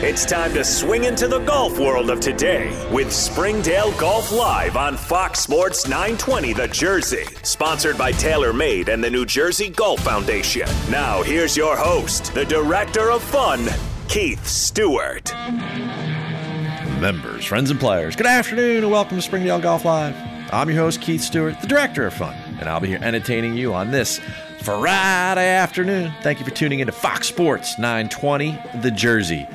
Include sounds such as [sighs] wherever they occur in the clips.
It's time to swing into the golf world of today with Springdale Golf Live on Fox Sports 920 The Jersey. Sponsored by TaylorMade and the New Jersey Golf Foundation. Now, here's your host, the Director of Fun, Keith Stewart. Members, friends, and players, good afternoon and welcome to Springdale Golf Live. I'm your host, Keith Stewart, the Director of Fun, and I'll be here entertaining you on this Friday afternoon. Thank you for tuning in to Fox Sports 920 The Jersey.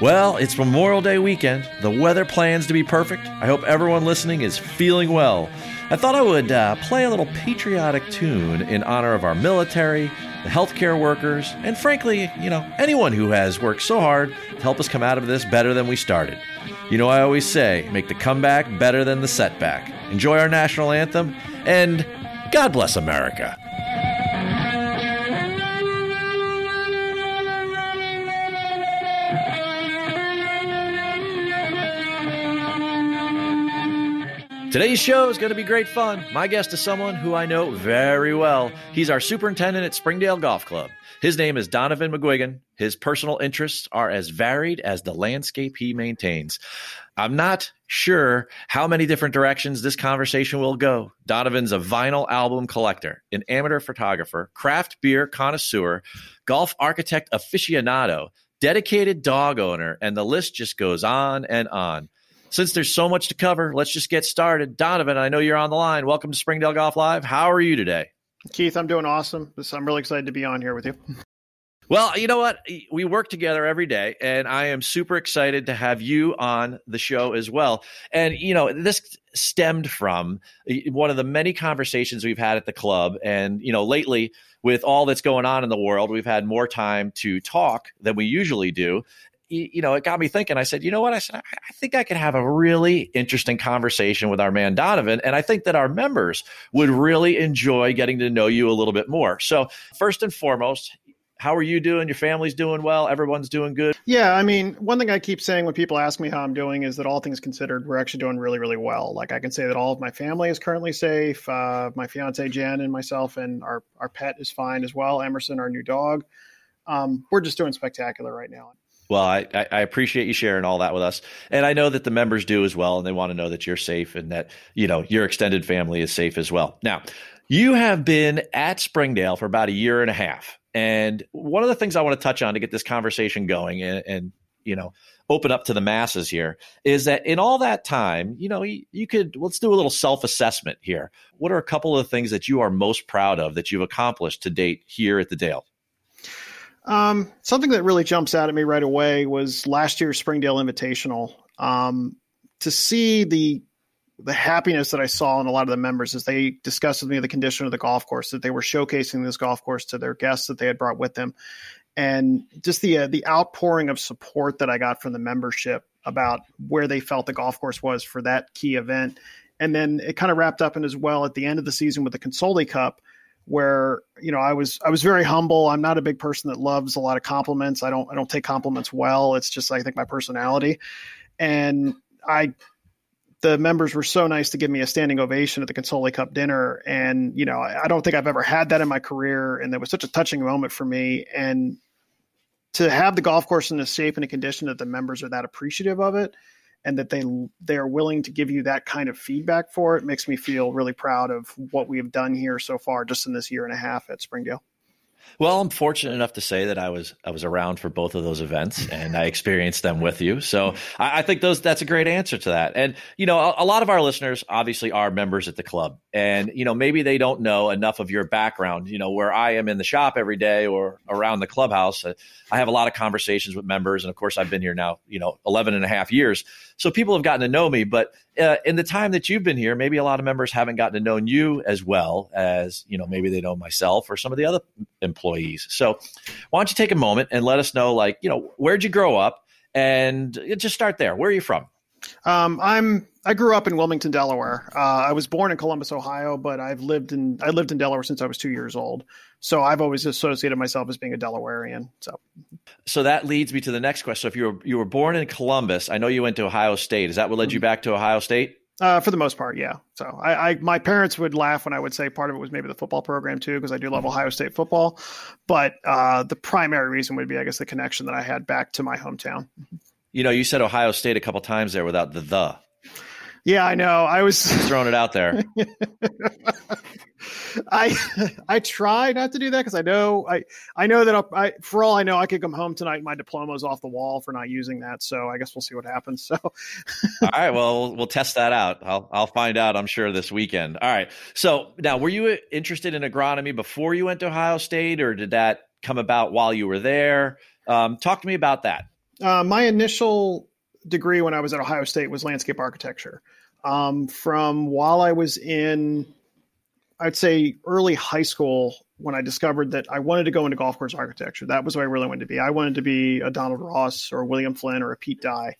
Well, it's Memorial Day weekend. The weather plans to be perfect. I hope everyone listening is feeling well. I thought I would uh, play a little patriotic tune in honor of our military, the healthcare workers, and frankly, you know, anyone who has worked so hard to help us come out of this better than we started. You know, I always say, make the comeback better than the setback. Enjoy our national anthem, and God bless America. Today's show is going to be great fun. My guest is someone who I know very well. He's our superintendent at Springdale Golf Club. His name is Donovan Maguigan. His personal interests are as varied as the landscape he maintains. I'm not sure how many different directions this conversation will go. Donovan's a vinyl album collector, an amateur photographer, craft beer connoisseur, golf architect aficionado, dedicated dog owner, and the list just goes on and on since there's so much to cover, let's just get started. Donovan, I know you're on the line. Welcome to Springdale Golf Live. How are you today? Keith, I'm doing awesome. I'm really excited to be on here with you. Well, you know what? We work together every day, and I am super excited to have you on the show as well. And, you know, this stemmed from eh, one of the many conversations we've had at the club. And, you know, lately, with all that's going on in the world, we've had more time to talk than we usually do you know, it got me thinking. I said, you know what? I said, I think I could have a really interesting conversation with our man Donovan. And I think that our members would really enjoy getting to know you a little bit more. So, first and foremost, how are you doing? Your family's doing well. Everyone's doing good. Yeah, I mean, one thing I keep saying when people ask me how I'm doing is that all things considered, we're actually doing really, really well. Like I can say that all of my family is currently safe. Uh, my fiance Jen and myself and our our pet is fine as well. Emerson, our new dog. Um, we're just doing spectacular right now. Well, I, I appreciate you sharing all that with us. And I know that the members do as well. And they want to know that you're safe and that, you know, your extended family is safe as well. Now, you have been at Springdale for about a year and a half. And one of the things I want to touch on to get this conversation going and, and you know, open up to the masses here is that in all that time, you know, you, you could let's do a little self assessment here. What are a couple of things that you are most proud of that you've accomplished to date here at the Dale? Um, something that really jumps out at me right away was last year's Springdale Invitational. Um, to see the the happiness that I saw in a lot of the members as they discussed with me the condition of the golf course, that they were showcasing this golf course to their guests that they had brought with them, and just the uh, the outpouring of support that I got from the membership about where they felt the golf course was for that key event, and then it kind of wrapped up in as well at the end of the season with the Consoli Cup where you know I was I was very humble. I'm not a big person that loves a lot of compliments. I don't I don't take compliments well. It's just I think my personality. And I the members were so nice to give me a standing ovation at the Consoli Cup dinner. And, you know, I, I don't think I've ever had that in my career. And that was such a touching moment for me. And to have the golf course in the shape and a condition that the members are that appreciative of it and that they they are willing to give you that kind of feedback for it makes me feel really proud of what we have done here so far just in this year and a half at Springdale. Well, I'm fortunate enough to say that I was I was around for both of those events [laughs] and I experienced them with you. So I, I think those that's a great answer to that. And you know, a, a, lot of our listeners obviously are members at the club, and you know maybe they don't know enough of your background. You know, where I am in the shop every day or around the clubhouse, I have a lot of conversations with members, and of course I've been here now you know 11 and a half years, so people have gotten to know me. But uh, in the time that you've been here, maybe a lot of members haven't gotten to know you as well as you know maybe they know myself or some of the other employees. So why don't you take a moment and let us know, like you know, where'd you grow up, and just start there. Where are you from? Um, I'm I grew up in Wilmington, Delaware. Uh, I was born in Columbus, Ohio, but I've lived in I lived in Delaware since I was two years old. So I've always associated myself as being a Delawarean. So, so that leads me to the next question. So if you were you were born in Columbus, I know you went to Ohio State. Is that what led you mm-hmm. back to Ohio State? Uh, for the most part, yeah. So I, I, my parents would laugh when I would say part of it was maybe the football program too, because I do love Ohio State football. But uh, the primary reason would be, I guess, the connection that I had back to my hometown. You know, you said Ohio State a couple times there without the the. Yeah, I know. I was throwing it out there. [laughs] I I try not to do that because I know I I know that I'll, I for all I know I could come home tonight. My diploma's off the wall for not using that. So I guess we'll see what happens. So [laughs] all right, well we'll test that out. I'll I'll find out. I'm sure this weekend. All right. So now, were you interested in agronomy before you went to Ohio State, or did that come about while you were there? Um, talk to me about that. Uh, my initial degree when I was at Ohio State was landscape architecture. Um, from while I was in I'd say early high school when I discovered that I wanted to go into golf course architecture. That was what I really wanted to be. I wanted to be a Donald Ross or William Flynn or a Pete Dye.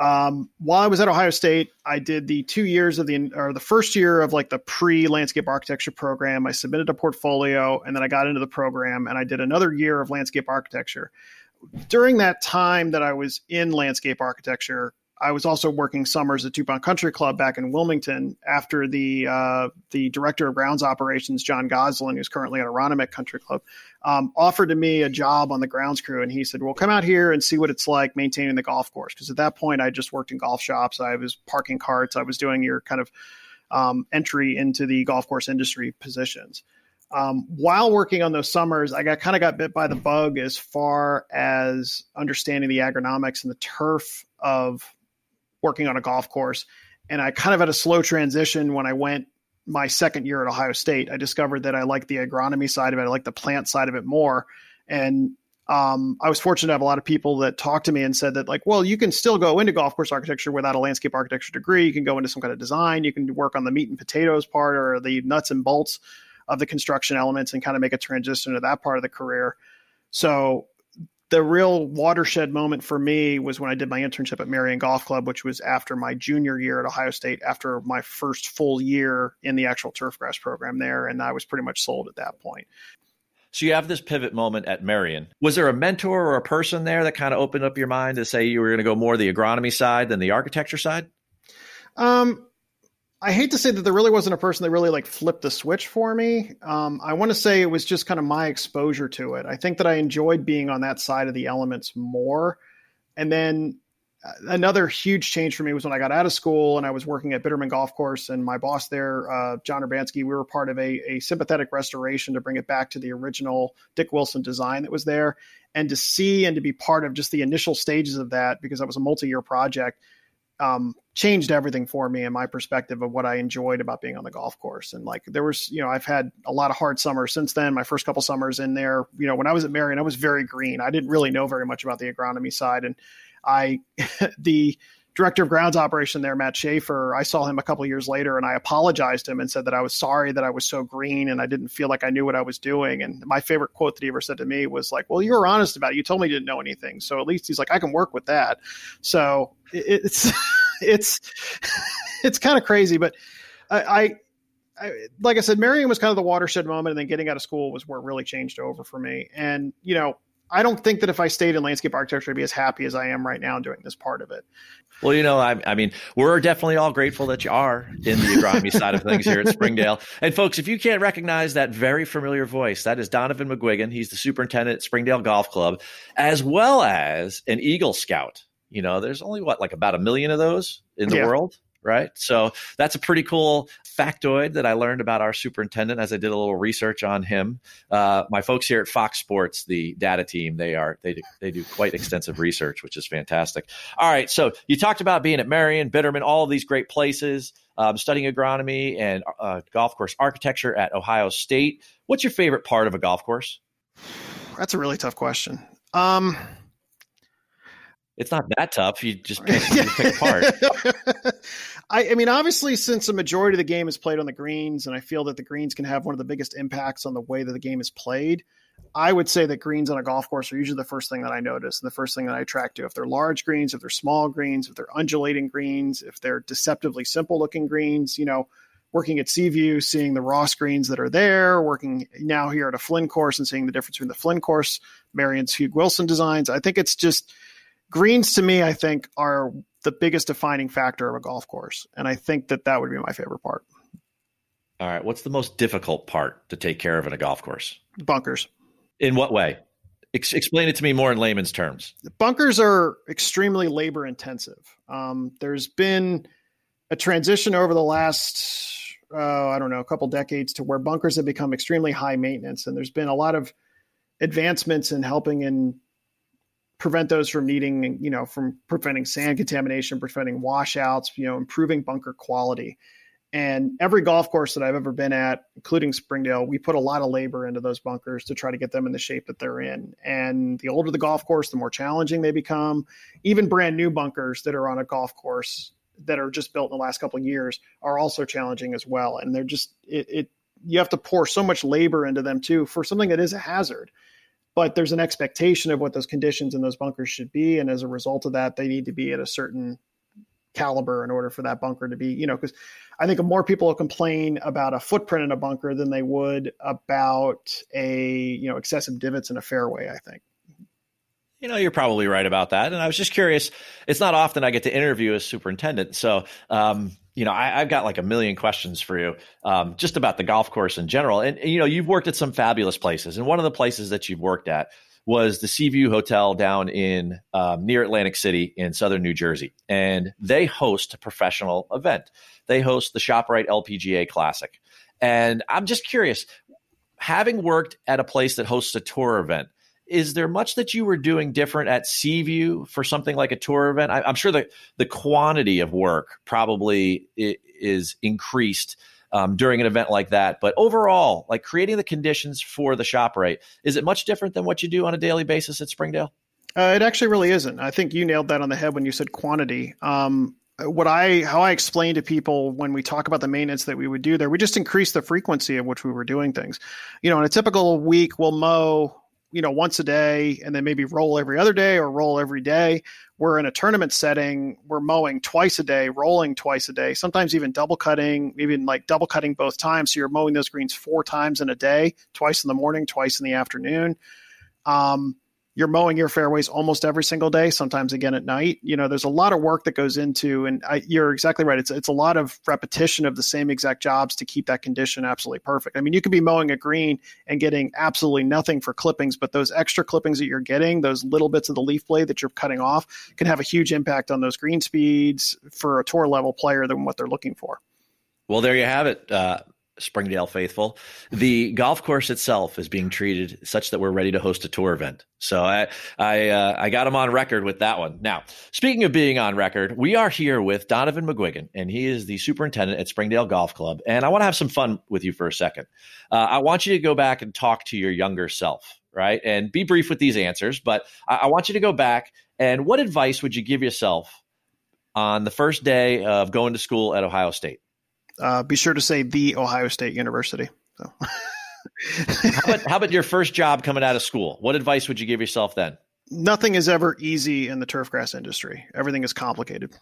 Um, while I was at Ohio State, I did the two years of the or the first year of like the pre landscape architecture program. I submitted a portfolio and then I got into the program and I did another year of landscape architecture. During that time that I was in landscape architecture, I was also working summers at DuPont Country Club back in Wilmington after the uh, the director of grounds operations, John Goslin, who's currently at Aronimink Country Club, um, offered to me a job on the grounds crew. And he said, well, come out here and see what it's like maintaining the golf course. Because at that point, I just worked in golf shops. I was parking carts. I was doing your kind of um, entry into the golf course industry positions. Um, while working on those summers, I got kind of got bit by the bug as far as understanding the agronomics and the turf of working on a golf course. And I kind of had a slow transition when I went my second year at Ohio State. I discovered that I liked the agronomy side of it. I like the plant side of it more. And um, I was fortunate to have a lot of people that talked to me and said that, like, well, you can still go into golf course architecture without a landscape architecture degree. You can go into some kind of design. You can work on the meat and potatoes part or the nuts and bolts of the construction elements and kind of make a transition to that part of the career. So the real watershed moment for me was when I did my internship at Merion Golf Club, which was after my junior year at Ohio State, after my first full year in the actual turfgrass program there. And I was pretty much sold at that point. So you have this pivot moment at Merion. Was there a mentor or a person there that kind of opened up your mind to say you were going to go more the agronomy side than the architecture side? Um, I hate to say that there really wasn't a person that really like flipped the switch for me. Um, I want to say it was just kind of my exposure to it. I think that I enjoyed being on that side of the elements more. And then uh, another huge change for me was when I got out of school and I was working at Bidermann Golf Course, and my boss there, uh, John Urbanski, we were part of a, a sympathetic restoration to bring it back to the original Dick Wilson design that was there. And to see and to be part of just the initial stages of that, because that was a multi year project um, changed everything for me and my perspective of what I enjoyed about being on the golf course. And like there was, you know, I've had a lot of hard summers since then. My first couple summers in there, you know, when I was at Merion, I was very green. I didn't really know very much about the agronomy side, and I [laughs] the director of grounds operation there, Matt Shaffer, I saw him a couple years later and I apologized to him and said that I was sorry that I was so green and I didn't feel like I knew what I was doing. And my favorite quote that he ever said to me was like, well, you were honest about it. You told me you didn't know anything. So at least he's like, I can work with that. So it's, [laughs] it's, [laughs] it's kind of crazy, but I, I I, like I said, Merion was kind of the watershed moment, and then getting out of school was where it really changed over for me. And you know, I don't think that if I stayed in landscape architecture, I'd be as happy as I am right now doing this part of it. Well, you know, I, I mean, we're definitely all grateful that you are in the agronomy side of things here at Springdale. [laughs] And folks, if you can't recognize that very familiar voice, that is Donovan Maguigan. He's the superintendent at Springdale Golf Club, as well as an Eagle Scout. You know, there's only what, like about a million of those in the yeah. world right? So that's a pretty cool factoid that I learned about our superintendent as I did a little research on him. Uh, my folks here at Fox Sports, the data team, they are they do, they do quite extensive research, which is fantastic. All right, so you talked about being at Merion, Bidermann, all of these great places. Um, studying agronomy and uh, golf course architecture at Ohio State. What's your favorite part of a golf course? That's a really tough question. Um, it's not that tough. You just pick, you pick [laughs] apart. I, I, mean, obviously, since the majority of the game is played on the greens, and I feel that the greens can have one of the biggest impacts on the way that the game is played, I would say that greens on a golf course are usually the first thing that I notice and the first thing that I attract to. If they're large greens, if they're small greens, if they're undulating greens, if they're deceptively simple looking greens, you know, working at Seaview, seeing the raw greens that are there, working now here at a Flynn course and seeing the difference between the Flynn course, Merion's Hugh Wilson designs. I think it's just – greens to me, I think, are the biggest defining factor of a golf course. And I think that that would be my favorite part. All right. What's the most difficult part to take care of in a golf course? Bunkers. In what way? Ex- explain it to me more in layman's terms. Bunkers are extremely labor intensive. Um, there's been a transition over the last, uh, I don't know, a couple decades to where bunkers have become extremely high maintenance. And there's been a lot of advancements in helping in prevent those from needing, you know, from preventing sand contamination, preventing washouts, you know, improving bunker quality. And every golf course that I've ever been at, including Springdale, we put a lot of labor into those bunkers to try to get them in the shape that they're in. And the older the golf course, the more challenging they become. Even brand new bunkers that are on a golf course that are just built in the last couple of years are also challenging as well. And they're just it, it you have to pour so much labor into them too for something that is a hazard but there's an expectation of what those conditions in those bunkers should be and as a result of that they need to be at a certain caliber in order for that bunker to be you know because i think more people will complain about a footprint in a bunker than they would about a you know excessive divots in a fairway i think you know, you're probably right about that. And I was just curious. It's not often I get to interview a superintendent, so um, you know, I, have got like a million questions for you, um, just about the golf course in general. And, and, you know, you've worked at some fabulous places, and one of the places that you've worked at was the Seaview Hotel down in um, near Atlantic City in southern New Jersey, and they host a professional event. They host the ShopRite LPGA Classic, and I'm just curious, having worked at a place that hosts a tour event is there much that you were doing different at Seaview for something like a tour event? I, am sure that the quantity of work probably is increased um, during an event like that. But overall, like creating the conditions for the ShopRite, is it much different than what you do on a daily basis at Springdale? Uh, it actually really isn't. I think you nailed that on the head when you said quantity. Um, what I how I explain to people when we talk about the maintenance that we would do there, we just increase the frequency of which we were doing things. You know, in a typical week, we'll mow you know once a day and then maybe roll every other day or roll every day. We're in a tournament setting. We're mowing twice a day rolling twice a day sometimes even double cutting even like double cutting both times. So you're mowing those greens four times in a day twice in the morning twice in the afternoon. Um, you're mowing your fairways almost every single day, sometimes again at night. You know, there's a lot of work that goes into, and I, you're exactly right. It's it's a lot of repetition of the same exact jobs to keep that condition absolutely perfect. I mean, you could be mowing a green and getting absolutely nothing for clippings, but those extra clippings that you're getting, those little bits of the leaf blade that you're cutting off, can have a huge impact on those green speeds for a tour level player than what they're looking for. Well, there you have it. Uh, Springdale faithful. The golf course itself is being treated such that we're ready to host a tour event. So I I uh, I got him on record with that one. Now, speaking of being on record, we are here with Donovan Maguigan, and he is the superintendent at Springdale Golf Club. And I want to have some fun with you for a second. Uh, I want you to go back and talk to your younger self, right? And be brief with these answers, but I, I want you to go back and what advice would you give yourself on the first day of going to school at Ohio State? Uh, be sure to say the Ohio State University. So. how, about, how about your first job coming out of school? What advice would you give yourself then? Nothing is ever easy in the turfgrass industry. Everything is complicated.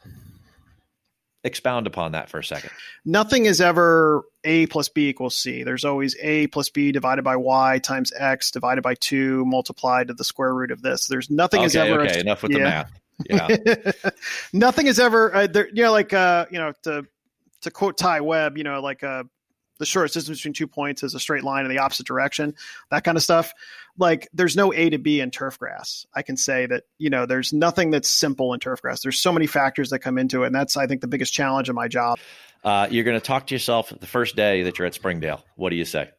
Expound upon that for a second. Nothing is ever A plus B equals C. There's always A plus B divided by Y times X divided by two multiplied to the square root of this. There's nothing okay, is ever. Okay, enough with yeah. the math. Yeah. [laughs] nothing is ever uh, there, you know like uh you know to to quote Ty Webb, you know, like uh, the shortest distance between two points is a straight line in the opposite direction, that kind of stuff. Like there's no A to B in turf grass. I can say that, you know, there's nothing that's simple in turf grass. There's so many factors that come into it. And that's, I think, the biggest challenge of my job. Uh, you're going to talk to yourself the first day that you're at Springdale. What do you say?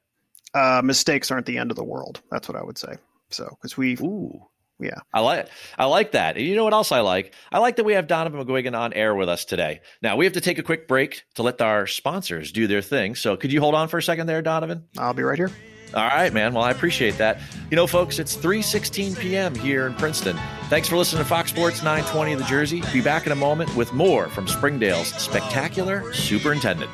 Uh, mistakes aren't the end of the world. That's what I would say. So, because we, Ooh yeah. I like I like that. And you know what else I like? I like that we have Donovan Maguigan on air with us today. Now we have to take a quick break to let our sponsors do their thing. So could you hold on for a second there, Donovan? I'll be right here. All right, man. Well, I appreciate that. You know, folks, it's 3:16 p.m. here in Princeton. Thanks for listening to Fox Sports 920 of the Jersey. Be back in a moment with more from Springdale's spectacular superintendent.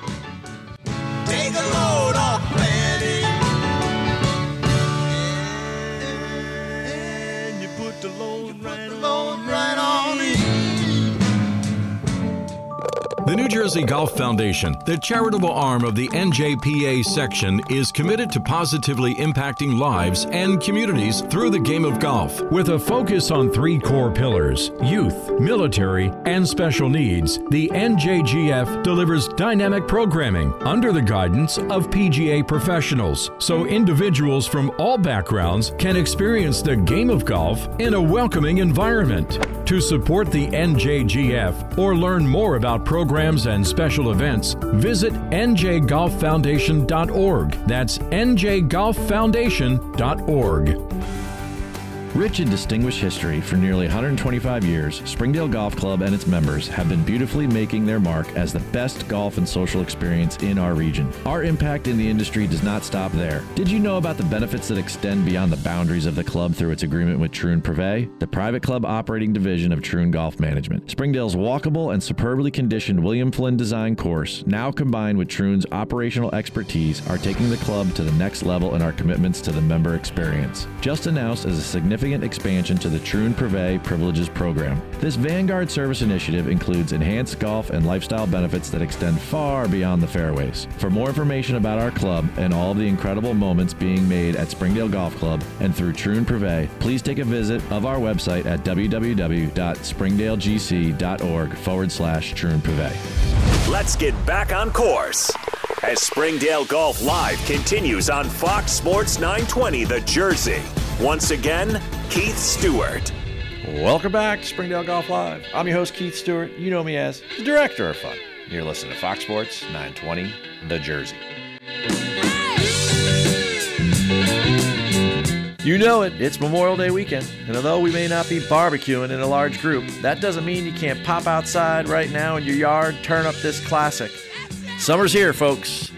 The New Jersey Golf Foundation, the charitable arm of the NJPA section, is committed to positively impacting lives and communities through the game of golf. With a focus on three core pillars youth, military, and special needs, the NJGF delivers dynamic programming under the guidance of PGA professionals so individuals from all backgrounds can experience the game of golf in a welcoming environment. To support the NJGF or learn more about programs and special events, visit njgolffoundation.org. That's njgolffoundation.org. Rich in distinguished history for nearly 125 years, Springdale Golf Club and its members have been beautifully making their mark as the best golf and social experience in our region. Our impact in the industry does not stop there. Did you know about the benefits that extend beyond the boundaries of the club through its agreement with Troon Privé, the private club operating division of Troon Golf Management? Springdale's walkable and superbly conditioned William Flynn design course, now combined with Troon's operational expertise, are taking the club to the next level in our commitments to the member experience. Just announced as a significant significant expansion to the Troon Privé Privileges program. This Vanguard service initiative includes enhanced golf and lifestyle benefits that extend far beyond the fairways. For more information about our club and all the incredible moments being made at Springdale Golf Club and through Troon Privé, please take a visit of our website at www.springdalegc.org forward slash Troon Privé. Let's get back on course as Springdale Golf Live continues on Fox Sports 920 The Jersey. Once again, Keith Stewart. Welcome back to Springdale Golf Live. I'm your host, Keith Stewart. You know me as the Director of Fun. You're listening to Fox Sports 920, The Jersey. You know it, it's Memorial Day weekend, and although we may not be barbecuing in a large group, that doesn't mean you can't pop outside right now in your yard, turn up this classic. Summer's here, folks.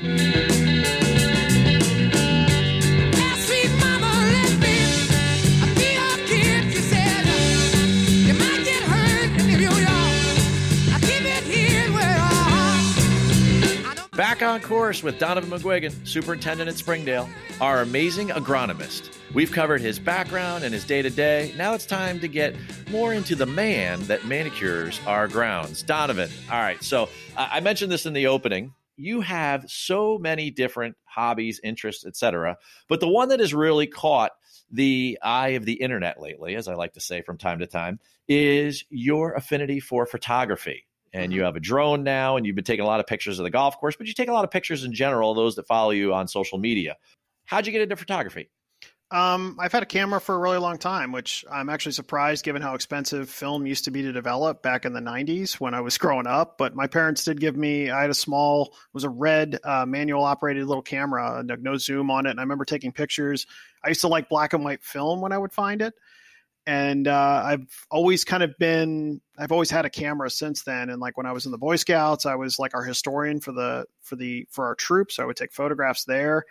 Back on course with Donovan Maguigan, superintendent at Springdale, our amazing agronomist. We've covered his background and his day to day. Now it's time to get more into the man that manicures our grounds. Donovan. All right. So uh, I mentioned this in the opening. You have so many different hobbies, interests, etc. But the one that has really caught the eye of the internet lately, as I like to say from time to time, is your affinity for photography and you mm-hmm. have a drone now and you've been taking a lot of pictures of the golf course, but you take a lot of pictures in general, those that follow you on social media. How'd you get into photography? Um, I've had a camera for a really long time, which I'm actually surprised given how expensive film used to be to develop back in the 90s when I was [laughs] growing up. But my parents did give me, I had a small, it was a red uh, manual operated little camera, no, no zoom on it. And I remember taking pictures. I used to like black and white film when I would find it and uh, I've always kind of been I've always had a camera since then. And like when I was in the Boy Scouts, I was like our historian for the for the for our troops. So I would take photographs there,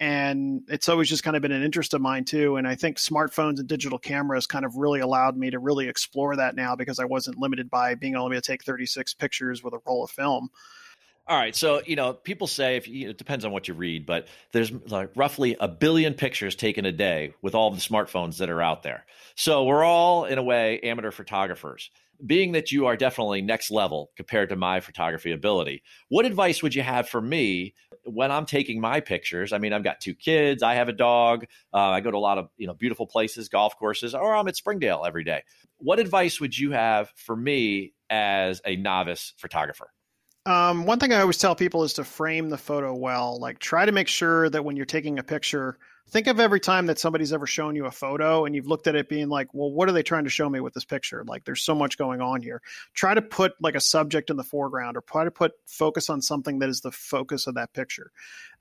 and it's always just kind of been an interest of mine too. And I think smartphones and digital cameras kind of really allowed me to really explore that now because I wasn't limited by being able to take 36 pictures with a roll of film. All right, so you know, people say if you, it depends on what you read, but there's like roughly a billion pictures taken a day with all the smartphones that are out there. So we're all, in a way, amateur photographers. Being that you are definitely next level compared to my photography ability, what advice would you have for me when I'm taking my pictures? I mean, I've got two kids, I have a dog, uh, I go to a lot of you know beautiful places, golf courses, or I'm at Springdale every day. What advice would you have for me as a novice photographer? Um, one thing I always tell people is to frame the photo well. Like, try to make sure that when you're taking a picture, think of every time that somebody's ever shown you a photo and you've looked at it being like, well, what are they trying to show me with this picture? Like, there's so much going on here. Try to put like a subject in the foreground or try to put focus on something that is the focus of that picture.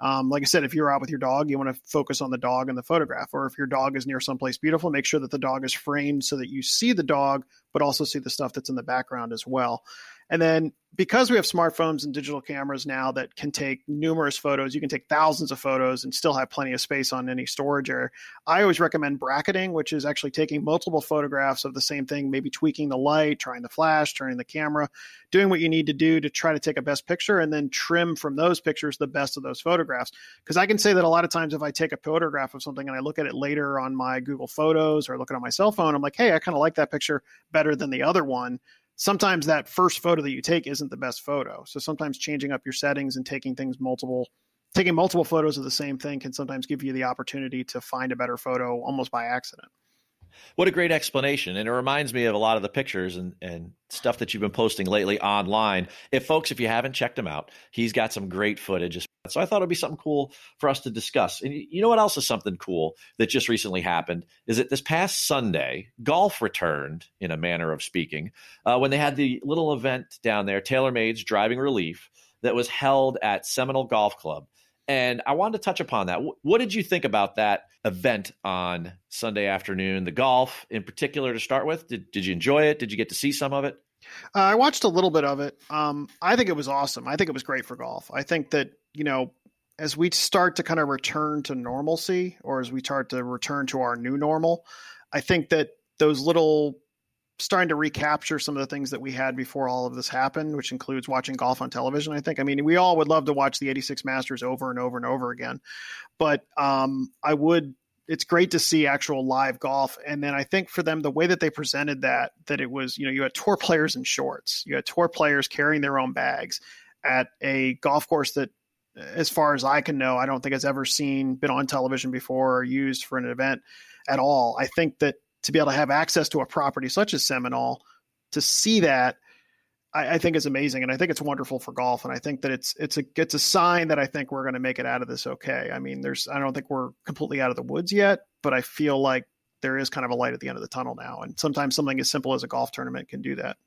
Um, like I said, if you're out with your dog, you want to focus on the dog in the photograph. Or if your dog is near someplace beautiful, make sure that the dog is framed so that you see the dog, but also see the stuff that's in the background as well. And then because we have smartphones and digital cameras now that can take numerous photos, you can take thousands of photos and still have plenty of space on any storage area. I always recommend bracketing, which is actually taking multiple photographs of the same thing, maybe tweaking the light, trying the flash, turning the camera, doing what you need to do to try to take a best picture and then trim from those pictures the best of those photographs. Because I can say that a lot of times if I take a photograph of something and I look at it later on my Google Photos or look at it on my cell phone, I'm like, hey, I kind of like that picture better than the other one sometimes that first photo that you take isn't the best photo. So sometimes changing up your settings and taking things multiple taking multiple photos of the same thing can sometimes give you the opportunity to find a better photo almost by accident. What a great explanation. And it reminds me of a lot of the pictures and, and stuff that you've been posting lately online. If folks, if you haven't checked him out, he's got some great footage. So I thought it'd be something cool for us to discuss. And you know what else is something cool that just recently happened is that this past Sunday, golf returned in a manner of speaking uh, when they had the little event down there, TaylorMade's Driving Relief, that was held at Seminole Golf Club. And I wanted to touch upon that. What did you think about that event on Sunday afternoon? The golf in particular to start with. Did, did you enjoy it? Did you get to see some of it? Uh, I watched a little bit of it. Um, I think it was awesome. I think it was great for golf. I think that, you know, as we start to kind of return to normalcy or as we start to return to our new normal, I think that those little starting to recapture some of the things that we had before all of this happened, which includes watching golf on television. I think. I mean, we all would love to watch the '86 Masters over and over and over again, but um, I would. It's great to see actual live golf, and then I think for them, the way that they presented that, that it was, you know, you had tour players in shorts, you had tour players carrying their own bags at a golf course that as far as I can know, I don't think has ever seen been on television before or used for an event at all. I think that to be able to have access to a property such as Seminole to see that I, I, think is amazing and I think it's wonderful for golf and I think that it's it's a it's a sign that I think we're going to make it out of this okay. I mean there's I don't think we're completely out of the woods yet, but I feel like there is kind of a light at the end of the tunnel now and sometimes something as simple as a golf tournament can do that.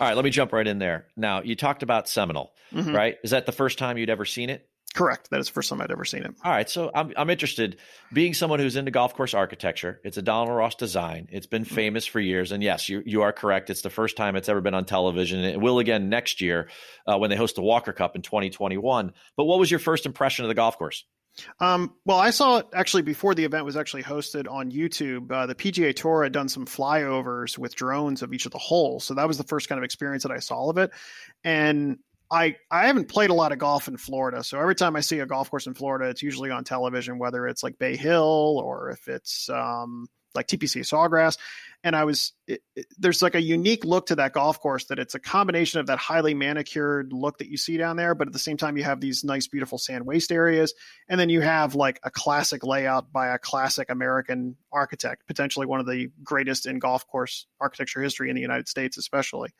All right, let me jump right in there. Now, you talked about Seminole, mm-hmm. right? Is that the first time you'd ever seen it? Correct. That is the first time I'd ever seen it. All right. So I'm, I'm interested. Being someone who's into golf course architecture, it's a Donald Ross design. It's been mm-hmm. famous for years. And yes, you, you are correct. It's the first time it's ever been on television. It will again next year uh, when they host the Walker Cup in 2021. But what was your first impression of the golf course? Um, well, I saw it actually before the event was actually hosted on YouTube. Uh, the PGA Tour had done some flyovers with drones of each of the holes, so that was the first kind of experience that I saw of it. And I I haven't played a lot of golf in Florida, so every time I see a golf course in Florida, it's usually on television, whether it's like Bay Hill or if it's um, like TPC Sawgrass. And I was it, it, there's like a unique look to that golf course that it's a combination of that highly manicured look that you see down there, but at the same time you have these nice, beautiful sand waste areas, and then you have like a classic layout by a classic American architect, potentially one of the greatest in golf course architecture history in the United States, especially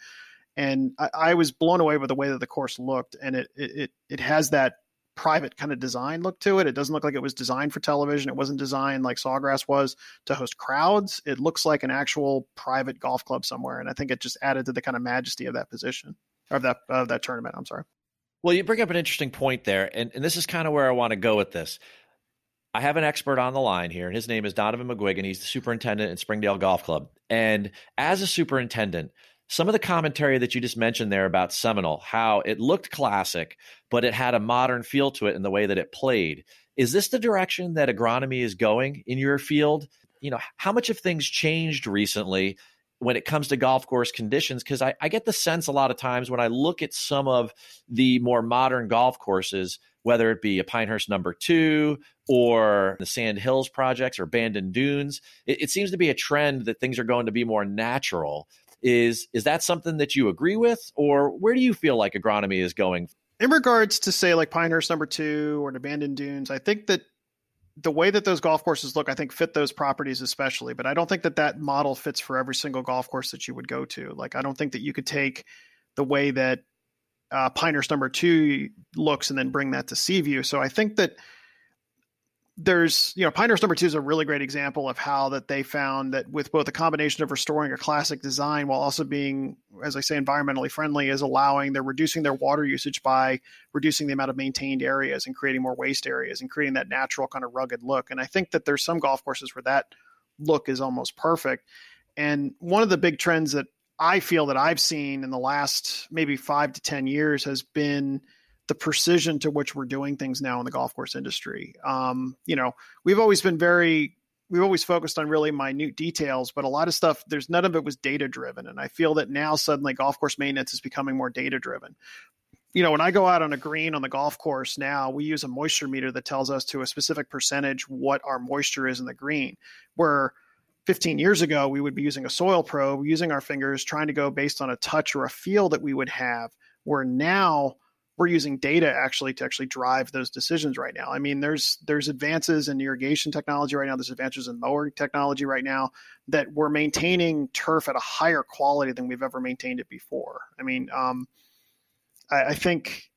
and I, I, was blown away by the way that the course looked, and it it it has that private kind of design look to it. It doesn't look like it was designed for television. It wasn't designed like Sawgrass was to host crowds. It looks like an actual private golf club somewhere, and I think it just added to the kind of majesty of that position of that of that tournament. I'm sorry. Well, you bring up an interesting point there, and, and this is kind of where I want to go with this. I have an expert on the line here, and his name is Donovan Maguigan. He's the superintendent at Springdale Golf Club. And as a superintendent, some of the commentary that you just mentioned there about Seminole, how it looked classic, but it had a modern feel to it in the way that it played. Is this the direction that agronomy is going in your field? You know, how much have things changed recently when it comes to golf course conditions? Because I, I get the sense a lot of times when I look at some of the more modern golf courses, whether it be a Pinehurst number two or the Sand Hills projects or Bandon Dunes, it, it seems to be a trend that things are going to be more natural. Is is that something that you agree with, or where do you feel like agronomy is going? In regards to say like Pinehurst Number Two or the Bandon Dunes, I think that the way that those golf courses look, I think fit those properties especially. But I don't think that that model fits for every single golf course that you would go to. Like I don't think that you could take the way that uh, Pinehurst Number Two looks and then bring that to Seaview. So I think that there's you know Pinehurst number two is a really great example of how that they found that with both a combination of restoring a classic design while also being as i say environmentally friendly is allowing they're reducing their water usage by reducing the amount of maintained areas and creating more waste areas and creating that natural kind of rugged look. And i think that there's some golf courses where that look is almost perfect. And one of the big trends that i feel that i've seen in the last maybe five to ten years has been the precision to which we're doing things now in the golf course industry. Um, you know, we've always been very we've always focused on really minute details, but a lot of stuff there's none of it was data driven, and I feel that now suddenly golf course maintenance is becoming more data driven. You know, when I go out on a green on the golf course now, we use a moisture meter that tells us to a specific percentage what our moisture is in the green. Where 15 years ago, we would be using a soil probe, using our fingers, trying to go based on a touch or a feel that we would have. Where now we're using data actually to actually drive those decisions right now. I mean, there's there's advances in irrigation technology right now. There's advances in mower technology right now that we're maintaining turf at a higher quality than we've ever maintained it before. I mean, um, I, I think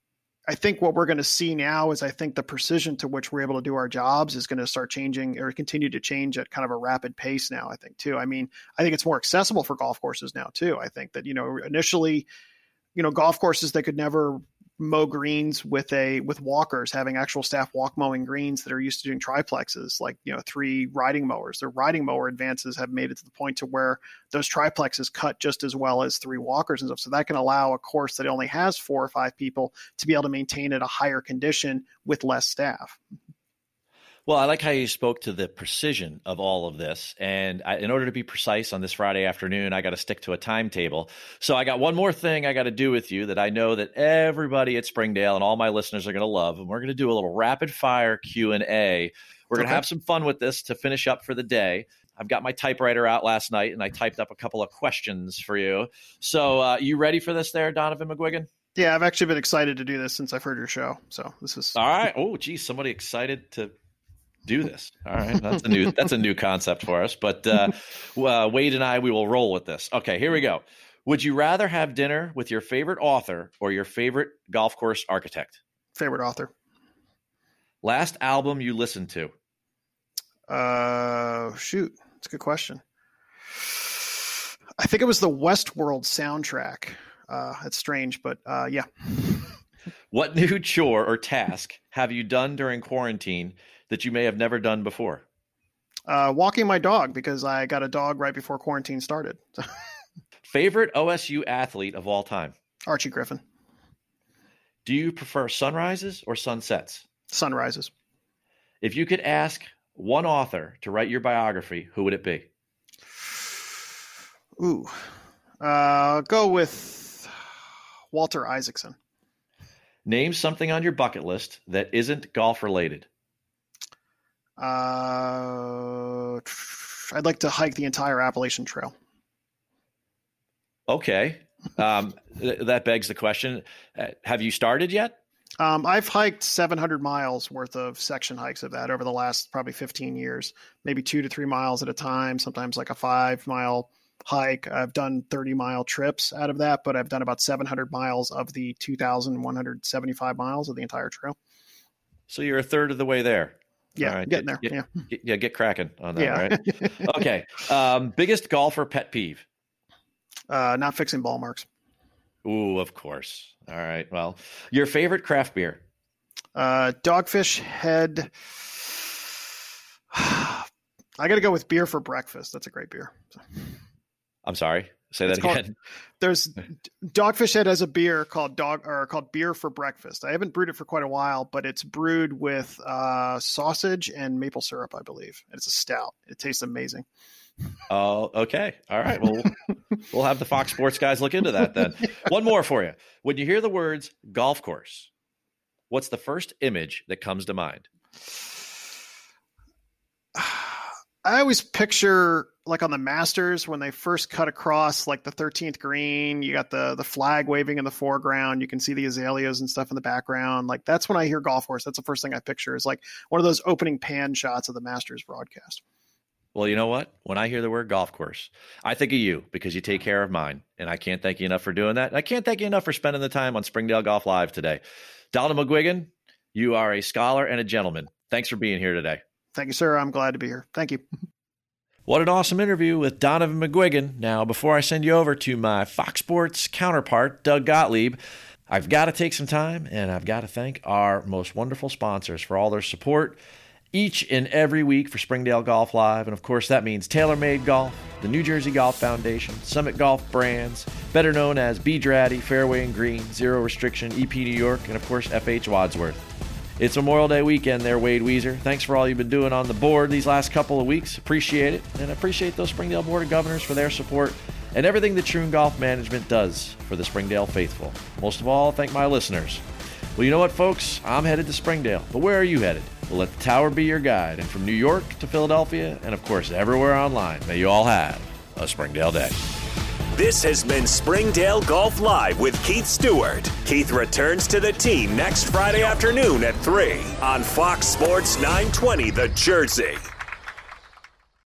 I think what we're going to see now is I think the precision to which we're able to do our jobs is going to start changing or continue to change at kind of a rapid pace now, I think too. I mean, I think it's more accessible for golf courses now too. I think that, you know, initially, you know, golf courses that could never mow greens with a with walkers having actual staff walk mowing greens that are used to doing triplexes like you know three riding mowers. Their riding mower advances have made it to the point to where those triplexes cut just as well as three walkers and stuff. So that can allow a course that only has four or five people to be able to maintain at a higher condition with less staff well, I like how you spoke to the precision of all of this. And I, in order to be precise on this Friday afternoon, I got to stick to a timetable. So I got one more thing I got to do with you that I know that everybody at Springdale and all my listeners are going to love. And we're going to do a little rapid fire Q&A. We're going to have some fun with this to finish up for the day. I've got my typewriter out last night and I typed up a couple of questions for you. So, uh, you ready for this there, Donovan Maguigan? Yeah, I've actually been excited to do this since I've heard your show. So this is all right. Oh, geez, somebody excited to do this. All right, that's a new [laughs] that's a new concept for us. But uh, uh, Wade and I, we will roll with this. Okay, here we go. Would you rather have dinner with your favorite author or your favorite golf course architect? Favorite author. Last album you listened to? Uh, shoot, that's a good question. I think it was the Westworld soundtrack. Uh, it's strange, but uh, yeah. what new chore or task have you done during quarantine that you may have never done before? Uh, walking my dog because I got a dog right before quarantine started. [laughs] Favorite OSU athlete of all time? Archie Griffin. Do you prefer sunrises or sunsets? Sunrises. If you could ask one author to write your biography, who would it be? Ooh, uh, go with Walter Isaacson. Name something on your bucket list that isn't golf related. Uh, I'd like to hike the entire Appalachian Trail. Okay. Um, th- that begs the question uh, Have you started yet? Um, I've hiked 700 miles worth of section hikes of that over the last probably 15 years, maybe two to three miles at a time, sometimes like a five mile hike. I've done 30 mile trips out of that, but I've done about 700 miles of the 2,175 miles of the entire trail. So you're a third of the way there. Yeah, right. getting there. Get, yeah, get, yeah, get cracking on that. Yeah. Right. [laughs] okay. Um, biggest golfer pet peeve. Uh, not fixing ball marks. Ooh, of course. All right. Well, your favorite craft beer. Uh, Dogfish Head. [sighs] I got to go with beer for breakfast. That's a great beer. I'm sorry. Say that called, again. [laughs] There's Dogfish Head has a beer called dog or called beer for breakfast. I haven't brewed it for quite a while, but it's brewed with uh, sausage and maple syrup, I believe. And it's a stout. It tastes amazing. Oh, okay. All right. Well, [laughs] we'll have the Fox Sports guys look into that then. [laughs] One more for you. When you hear the words golf course, what's the first image that comes to mind? I always picture like on the Masters when they first cut across like the 13th green, you got the the flag waving in the foreground, you can see the azaleas and stuff in the background. Like that's when I hear golf course. That's the first thing I picture is like one of those opening pan shots of the Masters broadcast. Well, you know what? When I hear the word golf course, I think of you because you take care of mine, and I can't thank you enough for doing that. And I can't thank you enough for spending the time on Springdale Golf Live today. Donald Maguigan, you are a scholar and a gentleman. Thanks for being here today. Thank you, sir. I'm glad to be here. Thank you. [laughs] What an awesome interview with Donovan Maguigan. Now, before I send you over to my Fox Sports counterpart, Doug Gottlieb, I've got to take some time and I've got to thank our most wonderful sponsors for all their support each and every week for Springdale Golf Live. And of course, that means TaylorMade Golf, the New Jersey Golf Foundation, Summit Golf Brands, better known as B. Draddy, Fairway and Green, Zero Restriction, EP New York, and of course, FH Wadsworth. It's Memorial Day weekend there, Wade Weezer. Thanks for all you've been doing on the board these last couple of weeks. Appreciate it. And appreciate those Springdale Board of Governors for their support and everything that Troon Golf Management does for the Springdale faithful. Most of all, thank my listeners. Well, you know what, folks? I'm headed to Springdale, but where are you headed? We'll let the tower be your guide. And from New York to Philadelphia, and of course everywhere online, may you all have a Springdale day. This has been Springdale Golf Live with Keith Stewart. Keith returns to the team next Friday afternoon at 3 on Fox Sports 920 The Jersey.